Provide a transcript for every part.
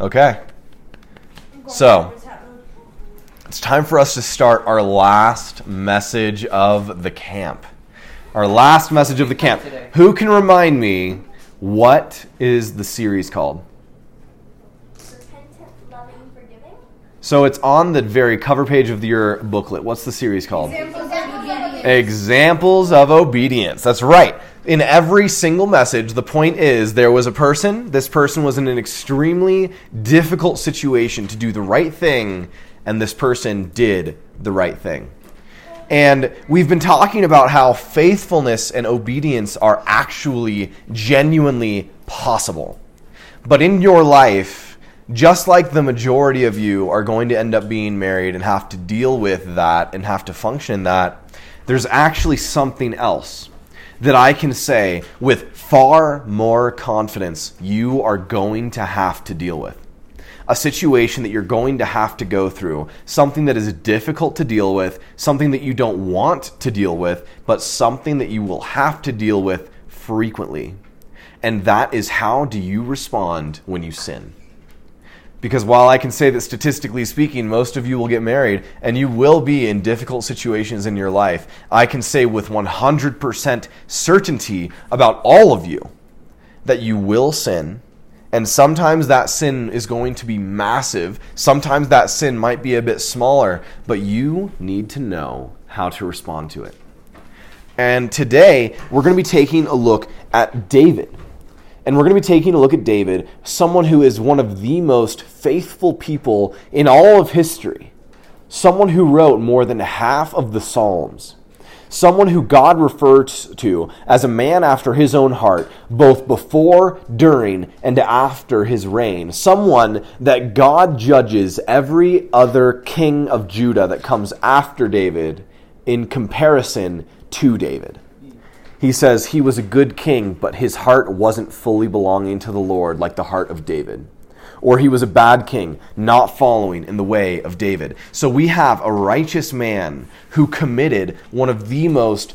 Okay. So, it's time for us to start our last message of the camp. Our last message of the camp. Who can remind me what is the series called? Repentant, loving, forgiving. So it's on the very cover page of your booklet. What's the series called? Examples of obedience. That's right. In every single message, the point is there was a person, this person was in an extremely difficult situation to do the right thing, and this person did the right thing. And we've been talking about how faithfulness and obedience are actually genuinely possible. But in your life, just like the majority of you are going to end up being married and have to deal with that and have to function that, there's actually something else that I can say with far more confidence you are going to have to deal with. A situation that you're going to have to go through, something that is difficult to deal with, something that you don't want to deal with, but something that you will have to deal with frequently. And that is how do you respond when you sin? Because while I can say that statistically speaking, most of you will get married and you will be in difficult situations in your life, I can say with 100% certainty about all of you that you will sin. And sometimes that sin is going to be massive. Sometimes that sin might be a bit smaller, but you need to know how to respond to it. And today, we're going to be taking a look at David. And we're going to be taking a look at David, someone who is one of the most faithful people in all of history, someone who wrote more than half of the Psalms, someone who God refers to as a man after his own heart, both before, during, and after his reign, someone that God judges every other king of Judah that comes after David in comparison to David he says he was a good king, but his heart wasn't fully belonging to the Lord like the heart of David. Or he was a bad king, not following in the way of David. So we have a righteous man who committed one of the most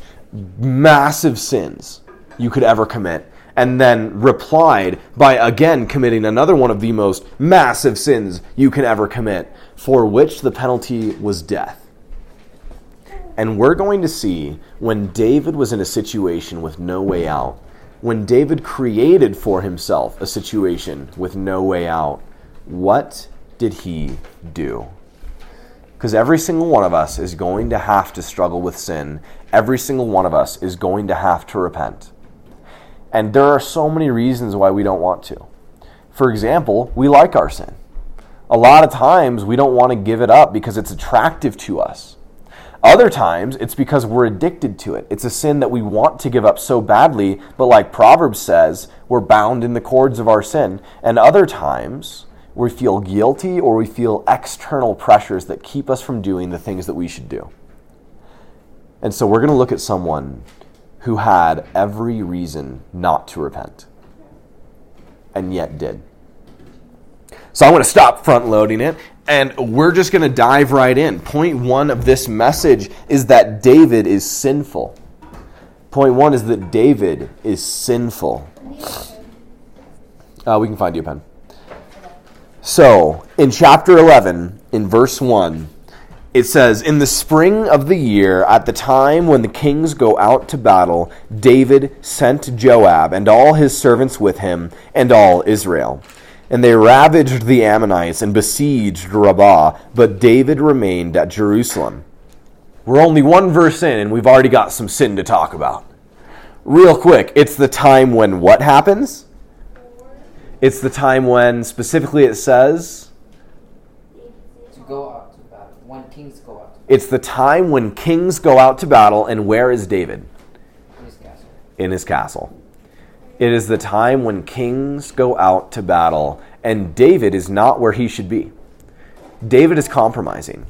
massive sins you could ever commit, and then replied by again committing another one of the most massive sins you can ever commit, for which the penalty was death. And we're going to see when David was in a situation with no way out, when David created for himself a situation with no way out, what did he do? Because every single one of us is going to have to struggle with sin. Every single one of us is going to have to repent. And there are so many reasons why we don't want to. For example, we like our sin. A lot of times we don't want to give it up because it's attractive to us. Other times, it's because we're addicted to it. It's a sin that we want to give up so badly, but like Proverbs says, we're bound in the cords of our sin. And other times, we feel guilty or we feel external pressures that keep us from doing the things that we should do. And so we're going to look at someone who had every reason not to repent and yet did. So I'm going to stop front loading it and we're just going to dive right in. Point one of this message is that David is sinful. Point one is that David is sinful. Uh, we can find you a pen. So, in chapter 11, in verse 1, it says, In the spring of the year, at the time when the kings go out to battle, David sent Joab and all his servants with him and all Israel. And they ravaged the Ammonites and besieged Rabbah, but David remained at Jerusalem. We're only one verse in, and we've already got some sin to talk about. Real quick, it's the time when what happens? It's the time when specifically it says to go out to battle. When kings go out it's the time when kings go out to battle, and where is David? to his castle. In his castle. It is the time when kings go out to battle, and David is not where he should be. David is compromising.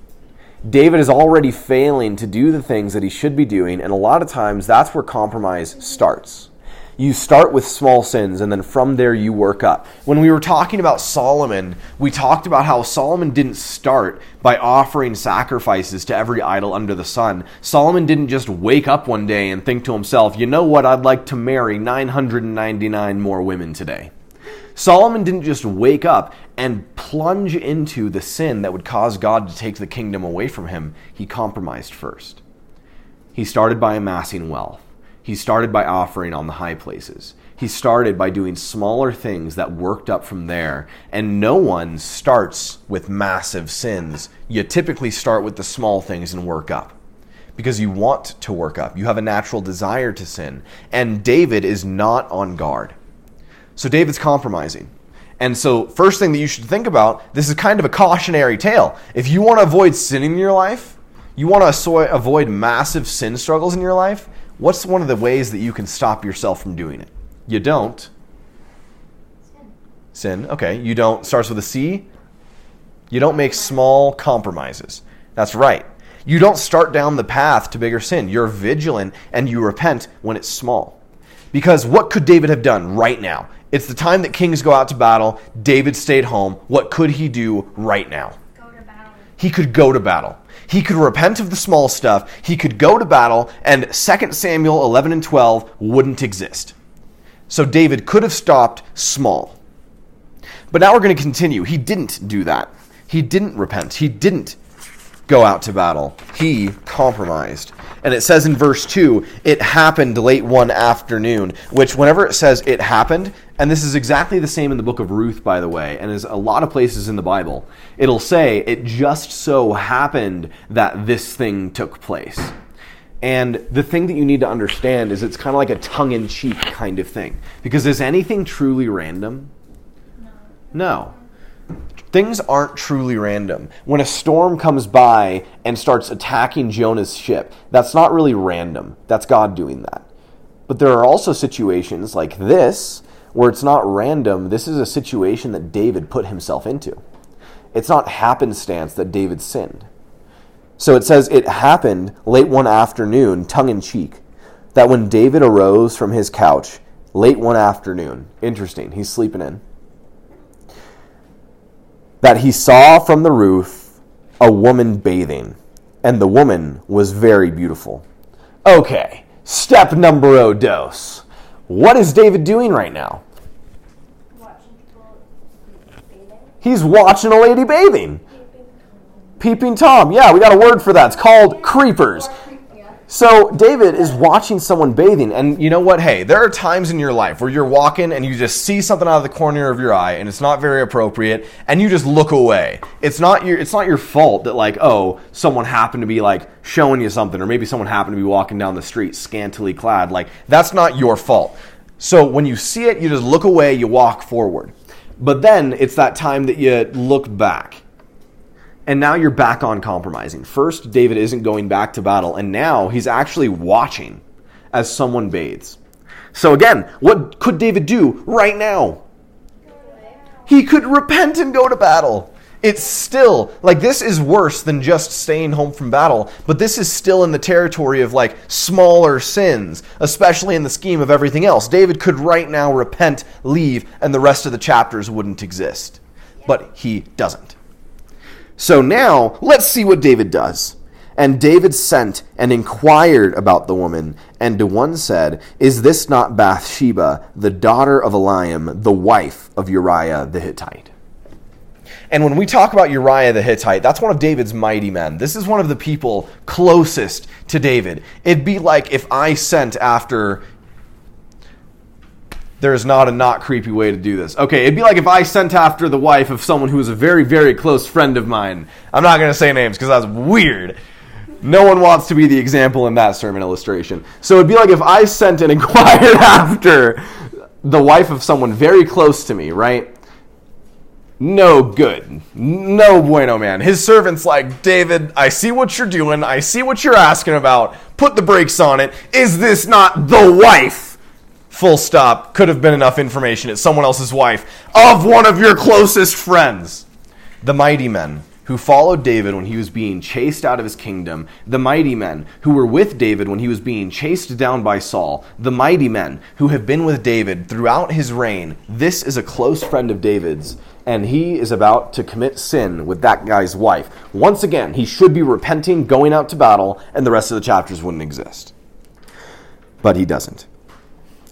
David is already failing to do the things that he should be doing, and a lot of times that's where compromise starts. You start with small sins, and then from there you work up. When we were talking about Solomon, we talked about how Solomon didn't start by offering sacrifices to every idol under the sun. Solomon didn't just wake up one day and think to himself, you know what, I'd like to marry 999 more women today. Solomon didn't just wake up and plunge into the sin that would cause God to take the kingdom away from him. He compromised first. He started by amassing wealth. He started by offering on the high places. He started by doing smaller things that worked up from there. And no one starts with massive sins. You typically start with the small things and work up because you want to work up. You have a natural desire to sin. And David is not on guard. So David's compromising. And so, first thing that you should think about this is kind of a cautionary tale. If you want to avoid sinning in your life, you want to avoid massive sin struggles in your life, what's one of the ways that you can stop yourself from doing it? You don't. Sin. Sin. Okay. You don't. Starts with a C. You don't make small compromises. That's right. You don't start down the path to bigger sin. You're vigilant and you repent when it's small. Because what could David have done right now? It's the time that kings go out to battle. David stayed home. What could he do right now? Go to battle. He could go to battle. He could repent of the small stuff. He could go to battle, and 2 Samuel 11 and 12 wouldn't exist. So David could have stopped small. But now we're going to continue. He didn't do that. He didn't repent. He didn't go out to battle. He compromised. And it says in verse 2, it happened late one afternoon, which whenever it says it happened, and this is exactly the same in the book of Ruth, by the way, and is a lot of places in the Bible, it'll say it just so happened that this thing took place. And the thing that you need to understand is it's kind of like a tongue in cheek kind of thing. Because is anything truly random? No. Things aren't truly random. When a storm comes by and starts attacking Jonah's ship, that's not really random. That's God doing that. But there are also situations like this where it's not random. This is a situation that David put himself into. It's not happenstance that David sinned. So it says it happened late one afternoon, tongue in cheek, that when David arose from his couch, late one afternoon, interesting, he's sleeping in, that he saw from the roof a woman bathing, and the woman was very beautiful. Okay, step number o dos. What is David doing right now? Watching people bathing. He's watching a lady bathing. Peeping. Tom. Yeah, we got a word for that. It's called creepers. So David is watching someone bathing, and you know what? Hey, there are times in your life where you're walking and you just see something out of the corner of your eye, and it's not very appropriate, and you just look away. It's not your it's not your fault that like oh someone happened to be like showing you something, or maybe someone happened to be walking down the street scantily clad. Like that's not your fault. So when you see it, you just look away, you walk forward. But then it's that time that you look back and now you're back on compromising. First, David isn't going back to battle, and now he's actually watching as someone bathes. So, again, what could David do right now? He could repent and go to battle. It's still, like, this is worse than just staying home from battle, but this is still in the territory of, like, smaller sins, especially in the scheme of everything else. David could right now repent, leave, and the rest of the chapters wouldn't exist. But he doesn't. So now, let's see what David does. And David sent and inquired about the woman, and to one said, Is this not Bathsheba, the daughter of Eliam, the wife of Uriah the Hittite? And when we talk about Uriah the Hittite, that's one of David's mighty men. This is one of the people closest to David. It'd be like if I sent after there's not a not creepy way to do this. Okay, it'd be like if I sent after the wife of someone who was a very, very close friend of mine. I'm not going to say names because that's weird. No one wants to be the example in that sermon illustration. So it'd be like if I sent and inquired after the wife of someone very close to me, right? No good. No bueno, man. His servant's like, David, I see what you're doing. I see what you're asking about. Put the brakes on it. Is this not the wife? full stop, could have been enough information. It's someone else's wife of one of your closest friends. The mighty men who followed David when he was being chased out of his kingdom, the mighty men who were with David when he was being chased down by Saul, the mighty men who have been with David throughout his reign. This is a close friend of David's, and he is about to commit sin with that guy's wife. Once again, he should be repenting, going out to battle, and the rest of the chapters wouldn't exist. But he doesn't.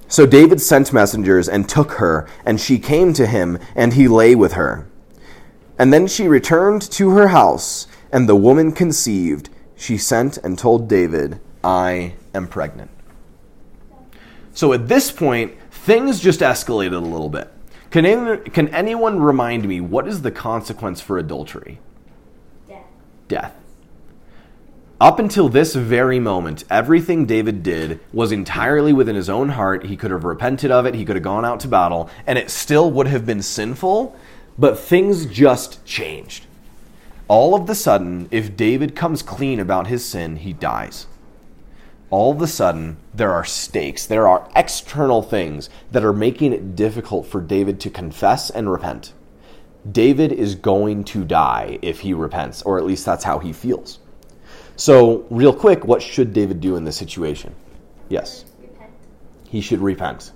So David sent messengers and took her, and she came to him, and he lay with her. And then she returned to her house, and the woman conceived. She sent and told David, I am pregnant. So at this point, things just escalated a little bit. Can, any, can anyone remind me what is the consequence for adultery? Death. Death. Up until this very moment, everything David did was entirely within his own heart. He could have repented of it, he could have gone out to battle, and it still would have been sinful, but things just changed. All of the sudden, if David comes clean about his sin, he dies. All of a sudden, there are stakes, there are external things that are making it difficult for David to confess and repent. David is going to die if he repents, or at least that's how he feels. So, real quick, what should David do in this situation? Yes, Repent. he should repent.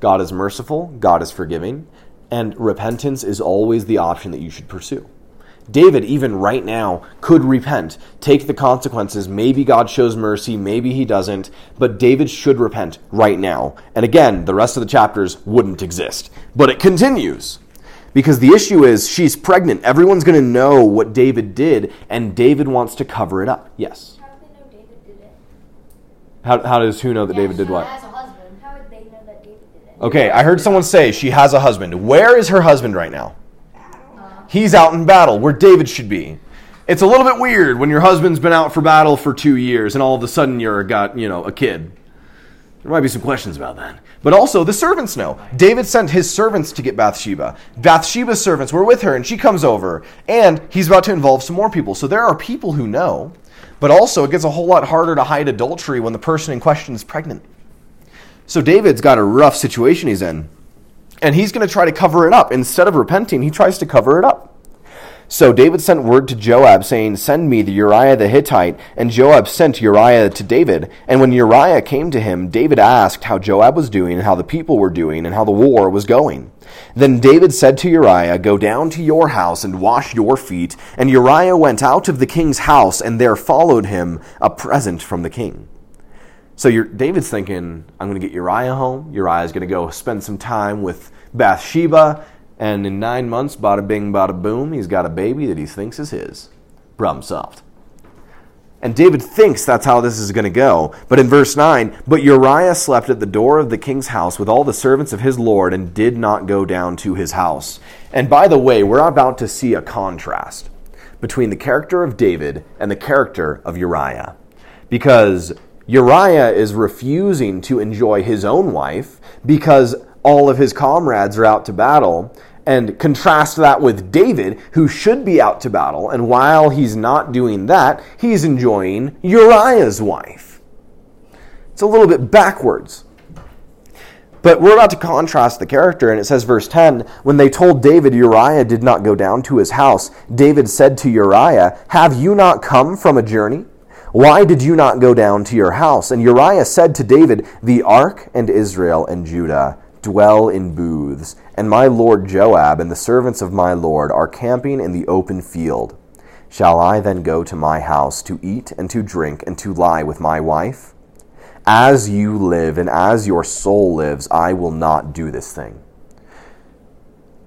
God is merciful, God is forgiving, and repentance is always the option that you should pursue. David, even right now, could repent, take the consequences. Maybe God shows mercy, maybe he doesn't, but David should repent right now. And again, the rest of the chapters wouldn't exist. But it continues. Because the issue is she's pregnant. Everyone's going to know what David did, and David wants to cover it up. Yes. How they know David did it? How, how does who know that Yeah, David did what? she? Has a husband. How would they know that David did? Okay, I heard someone say she has a husband. Where is her husband right now? He's out in battle, where David should be. It's a little bit weird when your husband's been out for battle for two years and all of a sudden you're got, you know, a kid. There might be some questions about that. But also, the servants know. David sent his servants to get Bathsheba. Bathsheba's servants were with her, and she comes over, and he's about to involve some more people. So there are people who know. But also, it gets a whole lot harder to hide adultery when the person in question is pregnant. So David's got a rough situation he's in. And he's going to try to cover it up. Instead of repenting, he tries to cover it up. So David sent word to Joab, saying, Send me the Uriah the Hittite. And Joab sent Uriah to David. And when Uriah came to him, David asked how Joab was doing, and how the people were doing, and how the war was going. Then David said to Uriah, Go down to your house and wash your feet. And Uriah went out of the king's house, and there followed him a present from the king. So David's thinking, I'm going to get Uriah home. Uriah's going to go spend some time with Bathsheba. And in nine months, bada bing, bada boom, he's got a baby that he thinks is his. Problem solved. And David thinks that's how this is going to go. But in verse 9, but Uriah slept at the door of the king's house with all the servants of his Lord and did not go down to his house. And by the way, we're about to see a contrast between the character of David and the character of Uriah. Because Uriah is refusing to enjoy his own wife because all of his comrades are out to battle. And contrast that with David, who should be out to battle, and while he's not doing that, he's enjoying Uriah's wife. It's a little bit backwards. But we're about to contrast the character, and it says, verse 10 When they told David Uriah did not go down to his house, David said to Uriah, Have you not come from a journey? Why did you not go down to your house? And Uriah said to David, The ark and Israel and Judah dwell in booths, and my lord Joab and the servants of my lord are camping in the open field. Shall I then go to my house to eat and to drink and to lie with my wife? As you live and as your soul lives, I will not do this thing.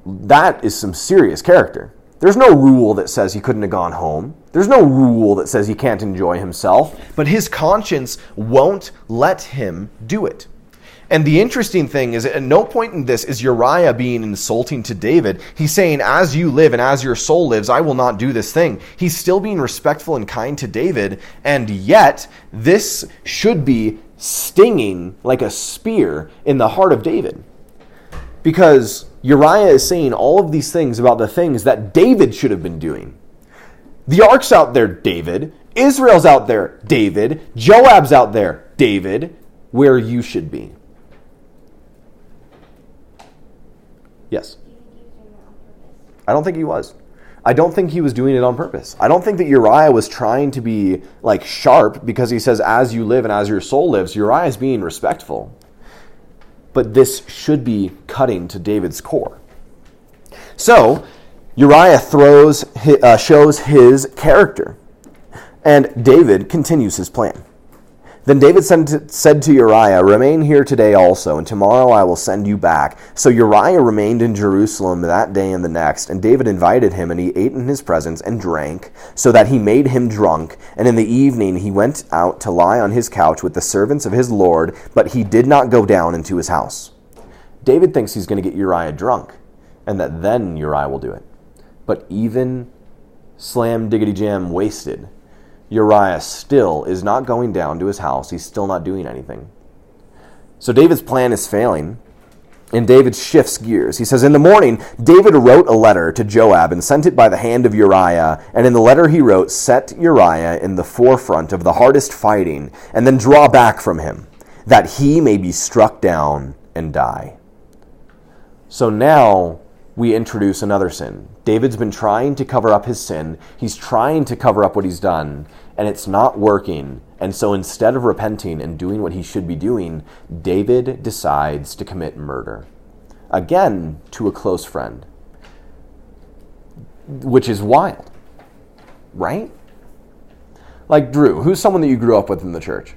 That is some serious character. There's no rule that says he couldn't have gone home. There's no rule that says he can't enjoy himself, but his conscience won't let him do it. And the interesting thing is, at no point in this is Uriah being insulting to David. He's saying, As you live and as your soul lives, I will not do this thing. He's still being respectful and kind to David, and yet this should be stinging like a spear in the heart of David. Because Uriah is saying all of these things about the things that David should have been doing. The ark's out there, David. Israel's out there, David. Joab's out there, David. Where you should be. Yes. I don't think he was. I don't think he was doing it on purpose. I don't think that Uriah was trying to be like sharp because he says, as you live and as your soul lives. Uriah is being respectful. But this should be cutting to David's core. So, Uriah throws, uh, shows his character. And David continues his plan. Then David said to Uriah, Remain here today also, and tomorrow I will send you back. So Uriah remained in Jerusalem that day and the next, and David invited him, and he ate in his presence and drank, so that he made him drunk. And in the evening he went out to lie on his couch with the servants of his Lord, but he did not go down into his house. David thinks he's going to get Uriah drunk, and that then Uriah will do it. But even slam diggity jam wasted, Uriah still is not going down to his house. He's still not doing anything. So David's plan is failing, and David shifts gears. He says, In the morning, David wrote a letter to Joab and sent it by the hand of Uriah. And in the letter he wrote, Set Uriah in the forefront of the hardest fighting, and then draw back from him, that he may be struck down and die. So now we introduce another sin. David's been trying to cover up his sin. He's trying to cover up what he's done, and it's not working. And so instead of repenting and doing what he should be doing, David decides to commit murder. Again, to a close friend. Which is wild, right? Like Drew, who's someone that you grew up with in the church?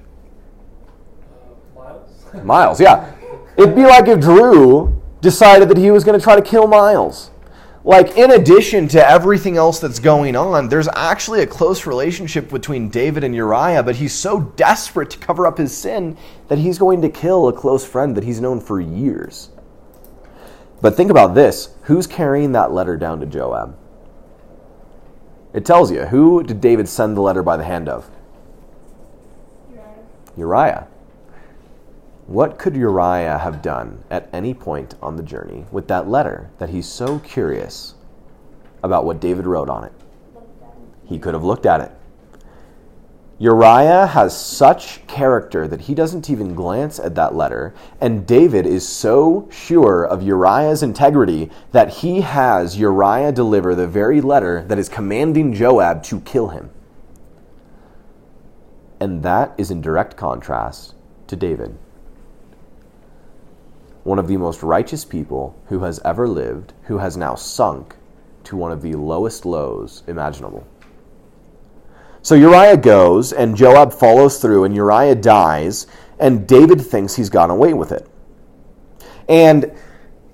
Uh, Miles? Miles, yeah. It'd be like if Drew decided that he was going to try to kill Miles. Like, in addition to everything else that's going on, there's actually a close relationship between David and Uriah, but he's so desperate to cover up his sin that he's going to kill a close friend that he's known for years. But think about this who's carrying that letter down to Joab? It tells you. Who did David send the letter by the hand of? Uriah. What could Uriah have done at any point on the journey with that letter that he's so curious about what David wrote on it? He could have looked at it. Uriah has such character that he doesn't even glance at that letter, and David is so sure of Uriah's integrity that he has Uriah deliver the very letter that is commanding Joab to kill him. And that is in direct contrast to David one of the most righteous people who has ever lived, who has now sunk to one of the lowest lows imaginable. So Uriah goes, and Joab follows through, and Uriah dies, and David thinks he's away with it. And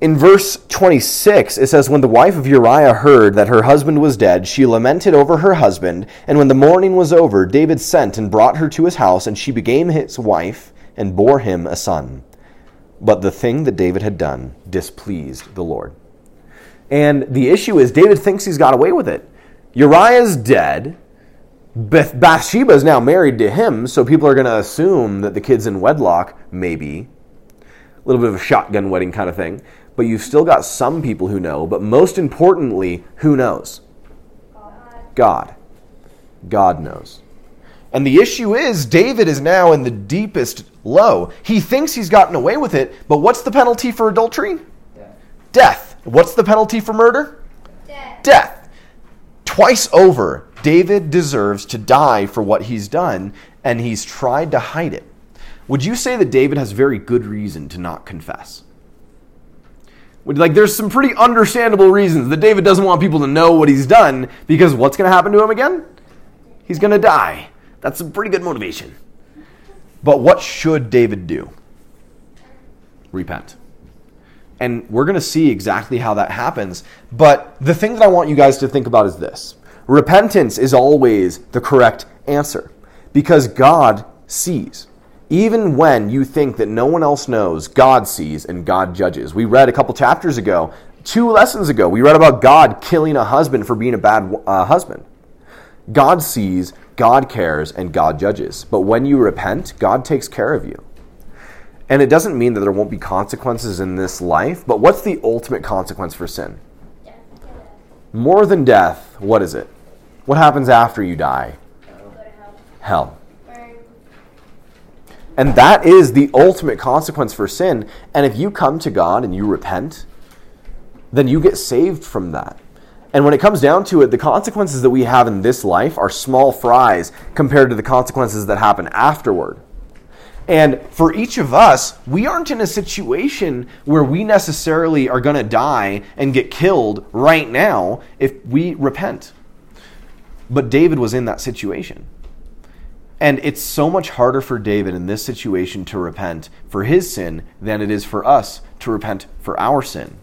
in verse 26, it says, When the wife of Uriah heard that her husband was dead, she lamented over her husband. And when the mourning was over, David sent and brought her to his house, and she became his wife and bore him a son. But the thing that David had done displeased the Lord. And the issue is, David thinks he's got away with it. Uriah's dead. Beth- Bathsheba is now married to him, so people are going to assume that the kid's in wedlock, maybe. A little bit of a shotgun wedding kind of thing. But you've still got some people who know, but most importantly, who knows? God. God knows. And the issue is, David is now in the deepest low. He thinks he's gotten away with it, but what's the penalty for adultery? Death. Death. What's the penalty for murder? Death. Death. Twice over, David deserves to die for what he's done, and he's tried to hide it. Would you say that David has very good reason to not confess? Like, there's some pretty understandable reasons that David doesn't want people to know what he's done because what's going to happen to him again? He's going to die. That's some pretty good motivation. But what should David do? Repent. And we're going to see exactly how that happens. But the thing that I want you guys to think about is this repentance is always the correct answer because God sees. Even when you think that no one else knows, God sees and God judges. We read a couple chapters ago, two lessons ago, we read about God killing a husband for being a bad uh, husband. God sees, God cares, and God judges. But when you repent, God takes care of you. And it doesn't mean that there won't be consequences in this life, but what's the ultimate consequence for sin? More than death, what is it? What happens after you die? Hell. And that is the ultimate consequence for sin. And if you come to God and you repent, then you get saved from that. And when it comes down to it, the consequences that we have in this life are small fries compared to the consequences that happen afterward. And for each of us, we aren't in a situation where we necessarily are going to die and get killed right now if we repent. But David was in that situation. And it's so much harder for David in this situation to repent for his sin than it is for us to repent for our sin.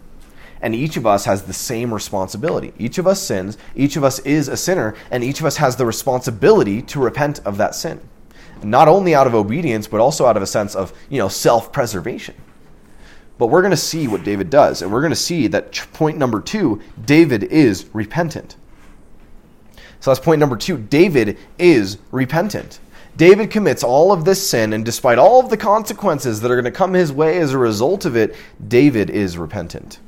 And each of us has the same responsibility. Each of us sins, each of us is a sinner, and each of us has the responsibility to repent of that sin. Not only out of obedience, but also out of a sense of, you know, self-preservation. But we're going to see what David does, and we're going to see that point number 2, David is repentant. So that's point number 2. David is repentant. David commits all of this sin, and despite all of the consequences that are going to come his way as a result of it, David is repentant.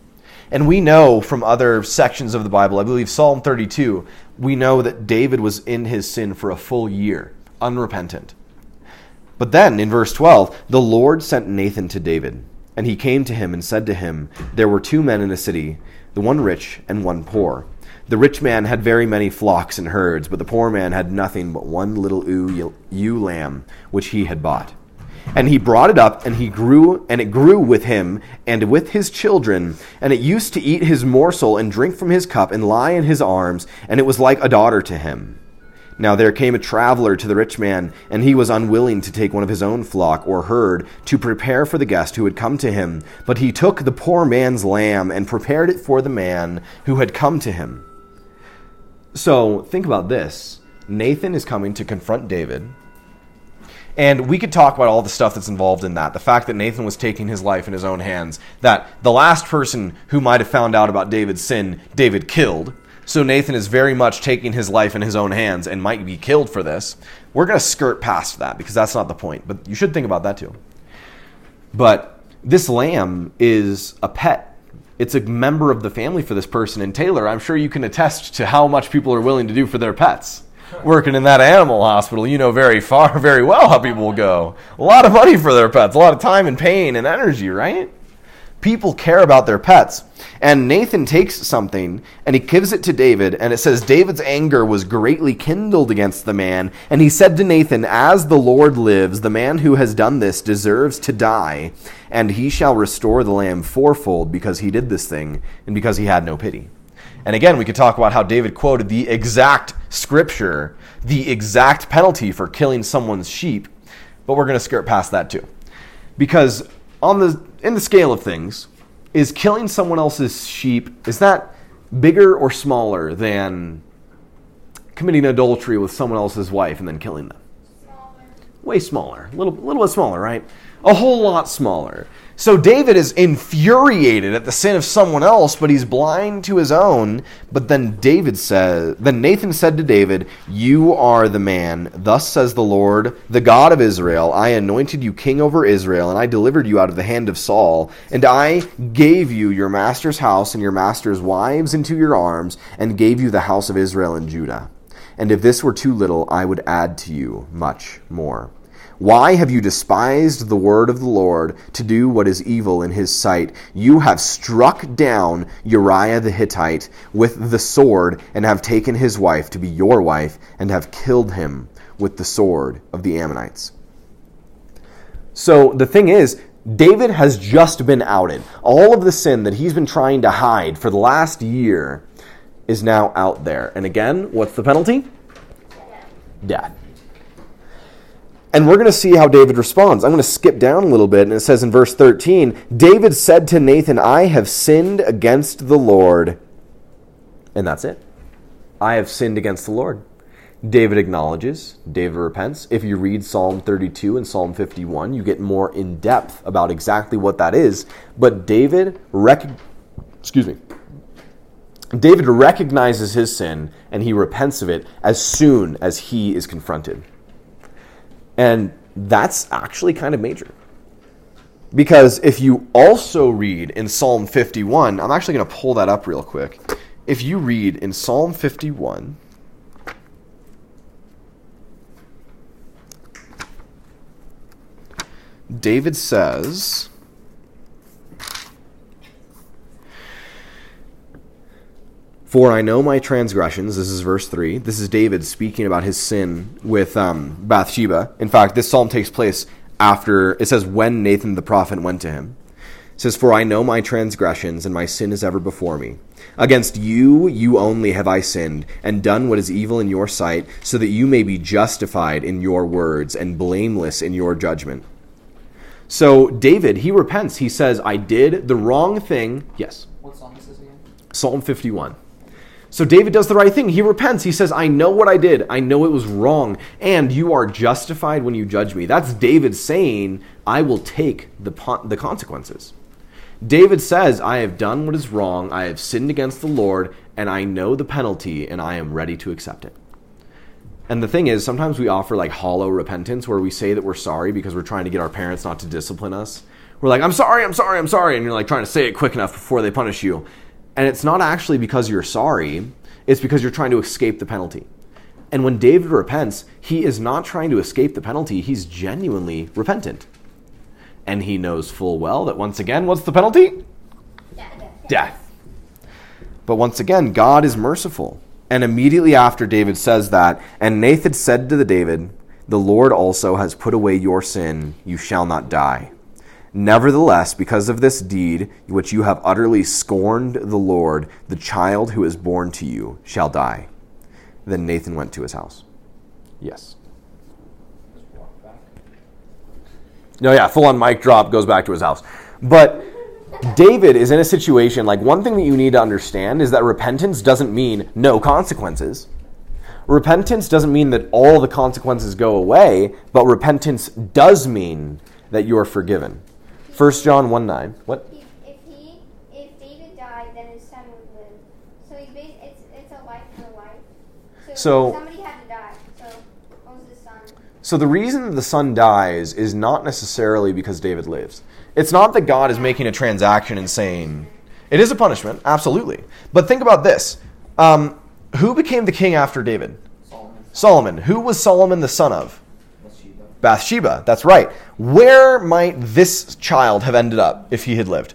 And we know from other sections of the Bible, I believe Psalm 32, we know that David was in his sin for a full year, unrepentant. But then in verse 12, the Lord sent Nathan to David, and he came to him and said to him, There were two men in the city, the one rich and one poor. The rich man had very many flocks and herds, but the poor man had nothing but one little ewe lamb, which he had bought. And he brought it up, and he grew, and it grew with him and with his children. And it used to eat his morsel and drink from his cup and lie in his arms, and it was like a daughter to him. Now there came a traveler to the rich man, and he was unwilling to take one of his own flock or herd to prepare for the guest who had come to him. But he took the poor man's lamb and prepared it for the man who had come to him. So think about this Nathan is coming to confront David and we could talk about all the stuff that's involved in that. The fact that Nathan was taking his life in his own hands. That the last person who might have found out about David's sin, David killed. So Nathan is very much taking his life in his own hands and might be killed for this. We're going to skirt past that because that's not the point. But you should think about that too. But this lamb is a pet. It's a member of the family for this person. And Taylor, I'm sure you can attest to how much people are willing to do for their pets working in that animal hospital, you know very far, very well how people will go. A lot of money for their pets, a lot of time and pain and energy, right? People care about their pets. And Nathan takes something and he gives it to David, and it says, David's anger was greatly kindled against the man. And he said to Nathan, As the Lord lives, the man who has done this deserves to die, and he shall restore the lamb fourfold because he did this thing and because he had no pity. And again, we could talk about how David quoted the exact scripture, the exact penalty for killing someone's sheep, but we're going to skirt past that too. Because on the in the scale of things, is killing someone else's sheep is that bigger or smaller than committing adultery with someone else's wife and then killing them? Smaller. Way smaller. A little little bit smaller, right? A whole lot smaller. So David is infuriated at the sin of someone else, but he's blind to his own. But then David says, then Nathan said to David, "You are the man. Thus says the Lord, the God of Israel: I anointed you king over Israel, and I delivered you out of the hand of Saul, and I gave you your master's house and your master's wives into your arms, and gave you the house of Israel and Judah. And if this were too little, I would add to you much more." Why have you despised the word of the Lord to do what is evil in his sight? You have struck down Uriah the Hittite with the sword, and have taken his wife to be your wife, and have killed him with the sword of the Ammonites. So the thing is, David has just been outed. All of the sin that he's been trying to hide for the last year is now out there. And again, what's the penalty? Death. And we're going to see how David responds. I'm going to skip down a little bit, and it says in verse 13 David said to Nathan, I have sinned against the Lord. And that's it. I have sinned against the Lord. David acknowledges, David repents. If you read Psalm 32 and Psalm 51, you get more in depth about exactly what that is. But David rec- excuse me. David recognizes his sin and he repents of it as soon as he is confronted. And that's actually kind of major. Because if you also read in Psalm 51, I'm actually going to pull that up real quick. If you read in Psalm 51, David says, For I know my transgressions. This is verse 3. This is David speaking about his sin with um, Bathsheba. In fact, this psalm takes place after, it says, when Nathan the prophet went to him. It says, For I know my transgressions, and my sin is ever before me. Against you, you only have I sinned, and done what is evil in your sight, so that you may be justified in your words, and blameless in your judgment. So, David, he repents. He says, I did the wrong thing. Yes. What song is this again? Psalm 51. So David does the right thing. He repents. He says, I know what I did. I know it was wrong. And you are justified when you judge me. That's David saying, I will take the, the consequences. David says, I have done what is wrong. I have sinned against the Lord, and I know the penalty, and I am ready to accept it. And the thing is, sometimes we offer like hollow repentance where we say that we're sorry because we're trying to get our parents not to discipline us. We're like, I'm sorry, I'm sorry, I'm sorry. And you're like trying to say it quick enough before they punish you. And it's not actually because you're sorry, it's because you're trying to escape the penalty. And when David repents, he is not trying to escape the penalty, he's genuinely repentant. And he knows full well that once again, what's the penalty? Death. Death. But once again, God is merciful. And immediately after David says that, and Nathan said to the David, The Lord also has put away your sin, you shall not die. Nevertheless, because of this deed, which you have utterly scorned the Lord, the child who is born to you shall die. Then Nathan went to his house. Yes. No, yeah, full on mic drop goes back to his house. But David is in a situation like one thing that you need to understand is that repentance doesn't mean no consequences. Repentance doesn't mean that all the consequences go away, but repentance does mean that you are forgiven. 1 John 1 9. What? If he, if David died, then his son would live. So he it's it's a life for life. So, So- somebody had to die. So what was his son? So the reason that the son dies is not necessarily because David lives. It's not that God is making a transaction and saying, it is a punishment, absolutely. But think about this. Um, who became the king after David? Solomon. Solomon. Who was Solomon the son of? Bathsheba. That's right. Where might this child have ended up if he had lived?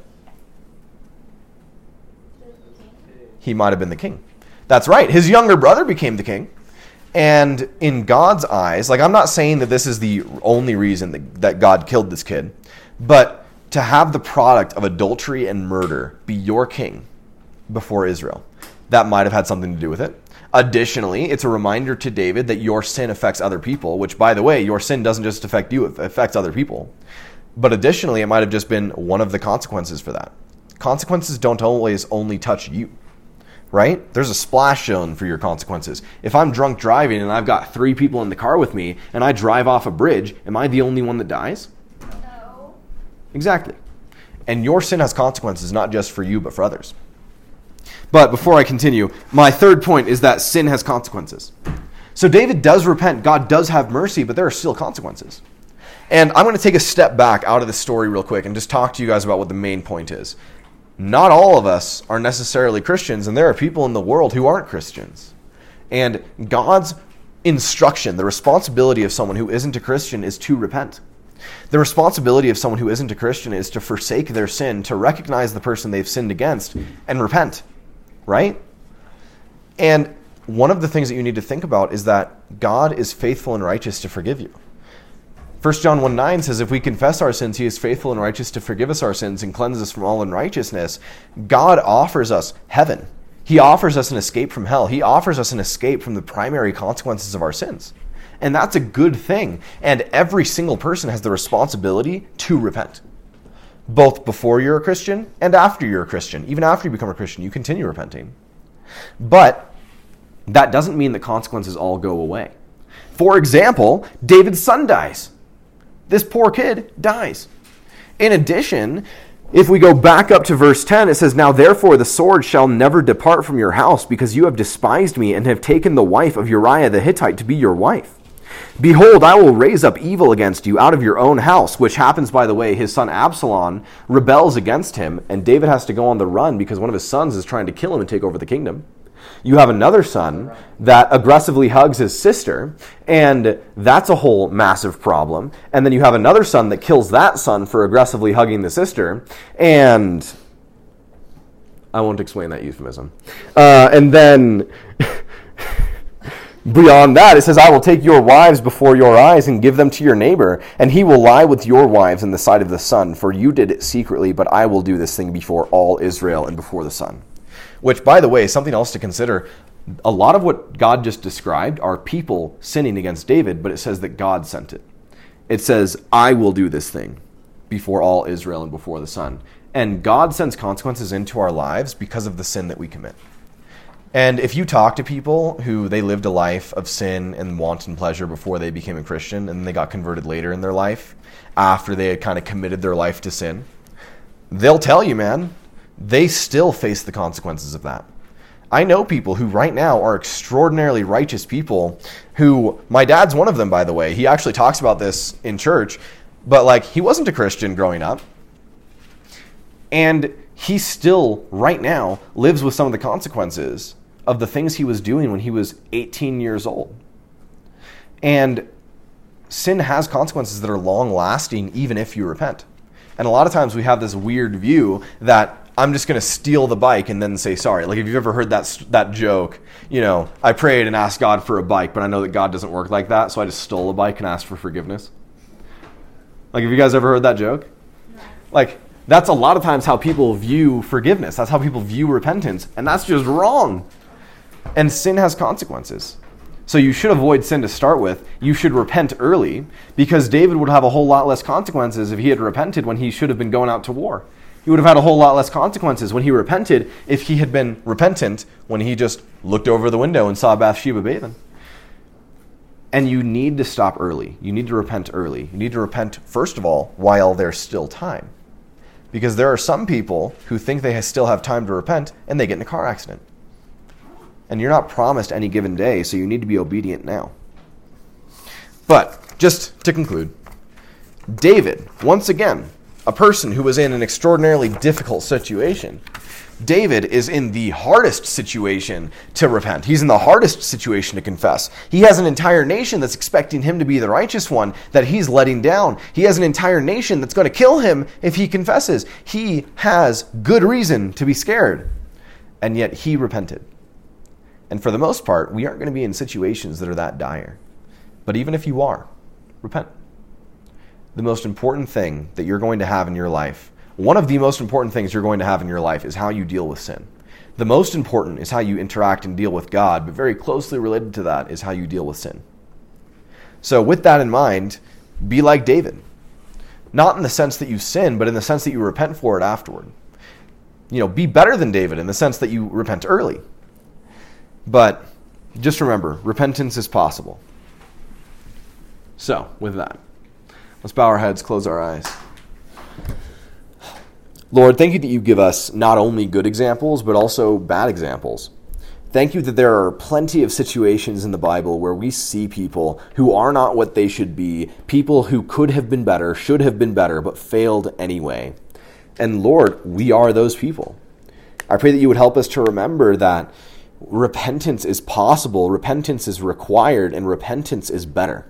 He might have been the king. That's right. His younger brother became the king. And in God's eyes, like I'm not saying that this is the only reason that, that God killed this kid, but to have the product of adultery and murder be your king before Israel, that might have had something to do with it. Additionally, it's a reminder to David that your sin affects other people, which, by the way, your sin doesn't just affect you, it affects other people. But additionally, it might have just been one of the consequences for that. Consequences don't always only touch you right? There's a splash zone for your consequences. If I'm drunk driving and I've got three people in the car with me and I drive off a bridge, am I the only one that dies? No. Exactly. And your sin has consequences, not just for you, but for others. But before I continue, my third point is that sin has consequences. So David does repent, God does have mercy, but there are still consequences. And I'm going to take a step back out of the story real quick and just talk to you guys about what the main point is. Not all of us are necessarily Christians, and there are people in the world who aren't Christians. And God's instruction, the responsibility of someone who isn't a Christian is to repent. The responsibility of someone who isn't a Christian is to forsake their sin, to recognize the person they've sinned against, and repent. Right? And one of the things that you need to think about is that God is faithful and righteous to forgive you. 1 John 1 9 says, If we confess our sins, he is faithful and righteous to forgive us our sins and cleanse us from all unrighteousness. God offers us heaven. He offers us an escape from hell. He offers us an escape from the primary consequences of our sins. And that's a good thing. And every single person has the responsibility to repent. Both before you're a Christian and after you're a Christian. Even after you become a Christian, you continue repenting. But that doesn't mean the consequences all go away. For example, David's son dies. This poor kid dies. In addition, if we go back up to verse 10, it says, Now therefore the sword shall never depart from your house, because you have despised me and have taken the wife of Uriah the Hittite to be your wife. Behold, I will raise up evil against you out of your own house, which happens, by the way, his son Absalom rebels against him, and David has to go on the run because one of his sons is trying to kill him and take over the kingdom. You have another son that aggressively hugs his sister, and that's a whole massive problem. And then you have another son that kills that son for aggressively hugging the sister, and I won't explain that euphemism. Uh, and then Beyond that, it says, I will take your wives before your eyes and give them to your neighbor, and he will lie with your wives in the sight of the sun, for you did it secretly, but I will do this thing before all Israel and before the sun. Which, by the way, is something else to consider. A lot of what God just described are people sinning against David, but it says that God sent it. It says, I will do this thing before all Israel and before the sun. And God sends consequences into our lives because of the sin that we commit. And if you talk to people who they lived a life of sin and wanton pleasure before they became a Christian and they got converted later in their life, after they had kind of committed their life to sin, they'll tell you, man, they still face the consequences of that. I know people who right now are extraordinarily righteous people who my dad's one of them by the way. He actually talks about this in church, but like he wasn't a Christian growing up. And he still right now lives with some of the consequences of the things he was doing when he was 18 years old. And sin has consequences that are long lasting even if you repent. And a lot of times we have this weird view that I'm just going to steal the bike and then say sorry. Like, if you've ever heard that, that joke, you know, I prayed and asked God for a bike, but I know that God doesn't work like that, so I just stole a bike and asked for forgiveness. Like, have you guys ever heard that joke? Like, that's a lot of times how people view forgiveness. That's how people view repentance, and that's just wrong. And sin has consequences. So you should avoid sin to start with. You should repent early because David would have a whole lot less consequences if he had repented when he should have been going out to war. He would have had a whole lot less consequences when he repented if he had been repentant when he just looked over the window and saw Bathsheba bathing. And you need to stop early. You need to repent early. You need to repent, first of all, while there's still time. Because there are some people who think they still have time to repent and they get in a car accident and you're not promised any given day, so you need to be obedient now. But just to conclude, David, once again, a person who was in an extraordinarily difficult situation. David is in the hardest situation to repent. He's in the hardest situation to confess. He has an entire nation that's expecting him to be the righteous one that he's letting down. He has an entire nation that's going to kill him if he confesses. He has good reason to be scared. And yet he repented. And for the most part, we aren't going to be in situations that are that dire. But even if you are, repent. The most important thing that you're going to have in your life, one of the most important things you're going to have in your life is how you deal with sin. The most important is how you interact and deal with God, but very closely related to that is how you deal with sin. So, with that in mind, be like David. Not in the sense that you sin, but in the sense that you repent for it afterward. You know, be better than David in the sense that you repent early. But just remember, repentance is possible. So, with that, let's bow our heads, close our eyes. Lord, thank you that you give us not only good examples, but also bad examples. Thank you that there are plenty of situations in the Bible where we see people who are not what they should be, people who could have been better, should have been better, but failed anyway. And Lord, we are those people. I pray that you would help us to remember that repentance is possible, repentance is required, and repentance is better.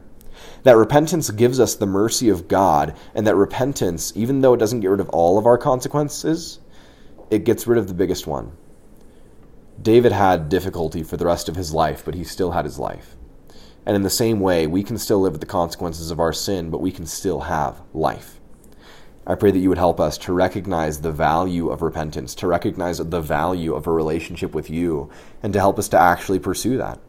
That repentance gives us the mercy of God, and that repentance, even though it doesn't get rid of all of our consequences, it gets rid of the biggest one. David had difficulty for the rest of his life, but he still had his life. And in the same way, we can still live with the consequences of our sin, but we can still have life. I pray that you would help us to recognize the value of repentance, to recognize the value of a relationship with you, and to help us to actually pursue that.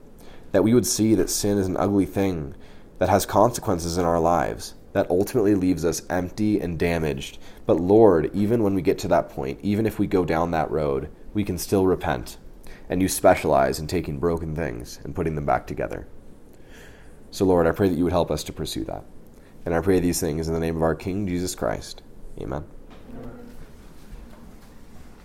That we would see that sin is an ugly thing that has consequences in our lives, that ultimately leaves us empty and damaged. But Lord, even when we get to that point, even if we go down that road, we can still repent. And you specialize in taking broken things and putting them back together. So, Lord, I pray that you would help us to pursue that. And I pray these things in the name of our King, Jesus Christ. Amen.